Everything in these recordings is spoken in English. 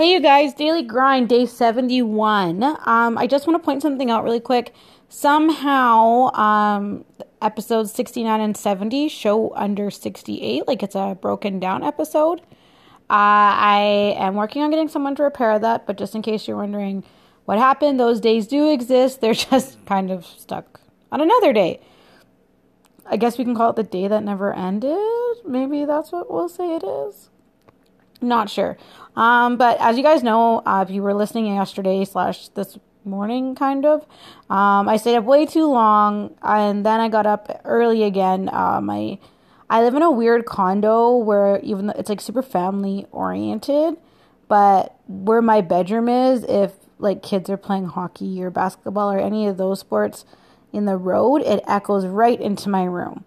Hey, you guys, Daily Grind, day 71. Um, I just want to point something out really quick. Somehow, um, episodes 69 and 70 show under 68, like it's a broken down episode. Uh, I am working on getting someone to repair that, but just in case you're wondering what happened, those days do exist. They're just kind of stuck on another day. I guess we can call it the day that never ended. Maybe that's what we'll say it is. Not sure. Um, but as you guys know, uh, if you were listening yesterday slash this morning, kind of, um, I stayed up way too long, and then I got up early again. Uh, my I live in a weird condo where even though it's like super family oriented, but where my bedroom is, if like kids are playing hockey or basketball or any of those sports in the road, it echoes right into my room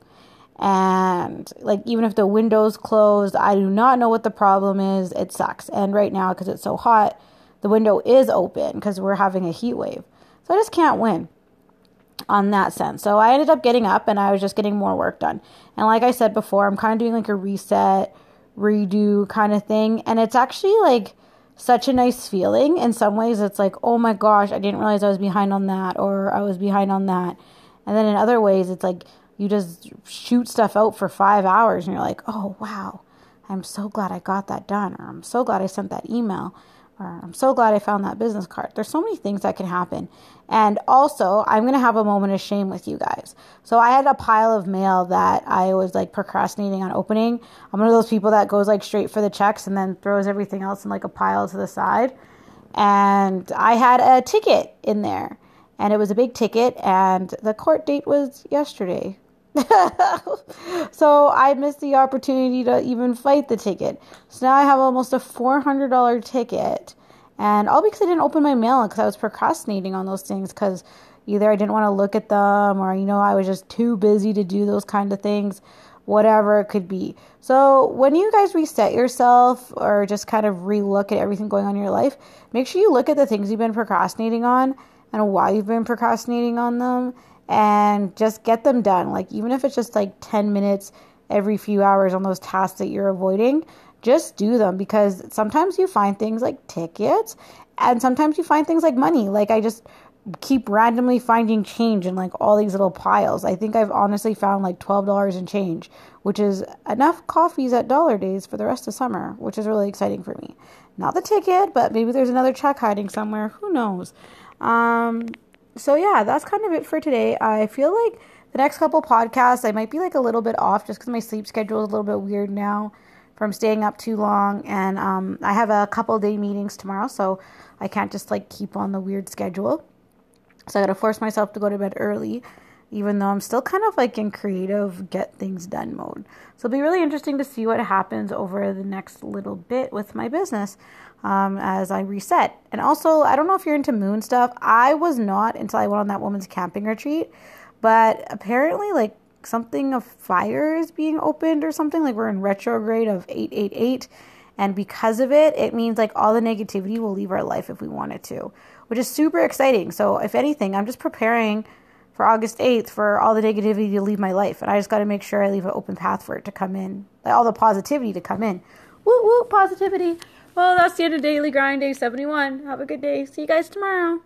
and like even if the window's closed i do not know what the problem is. It sucks. And right now because it's so hot the window is open because we're having a heat wave. So i just can't win on that sense. So i ended up getting up and i was just getting more work done. And like i said before i'm kind of doing like a reset redo kind of thing. And it's actually like such a nice feeling. In some ways it's like oh my gosh i didn't realize i was behind on that or i was behind on that. And then in other ways it's like you just shoot stuff out for five hours and you're like, oh, wow, I'm so glad I got that done, or I'm so glad I sent that email, or I'm so glad I found that business card. There's so many things that can happen. And also, I'm going to have a moment of shame with you guys. So, I had a pile of mail that I was like procrastinating on opening. I'm one of those people that goes like straight for the checks and then throws everything else in like a pile to the side. And I had a ticket in there, and it was a big ticket, and the court date was yesterday, so I missed the opportunity to even fight the ticket. So now I have almost a $400 ticket. And all because I didn't open my mail because I was procrastinating on those things because either I didn't want to look at them or, you know, I was just too busy to do those kind of things, whatever it could be. So when you guys reset yourself or just kind of relook at everything going on in your life, make sure you look at the things you've been procrastinating on and why you've been procrastinating on them and just get them done. Like, even if it's just like 10 minutes every few hours on those tasks that you're avoiding, just do them because sometimes you find things like tickets and sometimes you find things like money. Like, I just keep randomly finding change in like all these little piles. I think I've honestly found like $12 in change, which is enough coffees at dollar days for the rest of summer, which is really exciting for me. Not the ticket, but maybe there's another check hiding somewhere. Who knows? Um, so yeah, that's kind of it for today. I feel like the next couple podcasts I might be like a little bit off just because my sleep schedule is a little bit weird now from staying up too long, and um, I have a couple day meetings tomorrow, so I can't just like keep on the weird schedule. So I gotta force myself to go to bed early, even though I'm still kind of like in creative get things done mode. So it'll be really interesting to see what happens over the next little bit with my business um, as I reset. And also, I don't know if you're into moon stuff. I was not until I went on that woman's camping retreat, but apparently, like something of fire is being opened or something. Like we're in retrograde of 888. And because of it, it means like all the negativity will leave our life if we wanted to, which is super exciting. So, if anything, I'm just preparing for August 8th for all the negativity to leave my life. And I just got to make sure I leave an open path for it to come in, like all the positivity to come in. Woo woo, positivity. Well, that's the end of Daily Grind Day 71. Have a good day. See you guys tomorrow.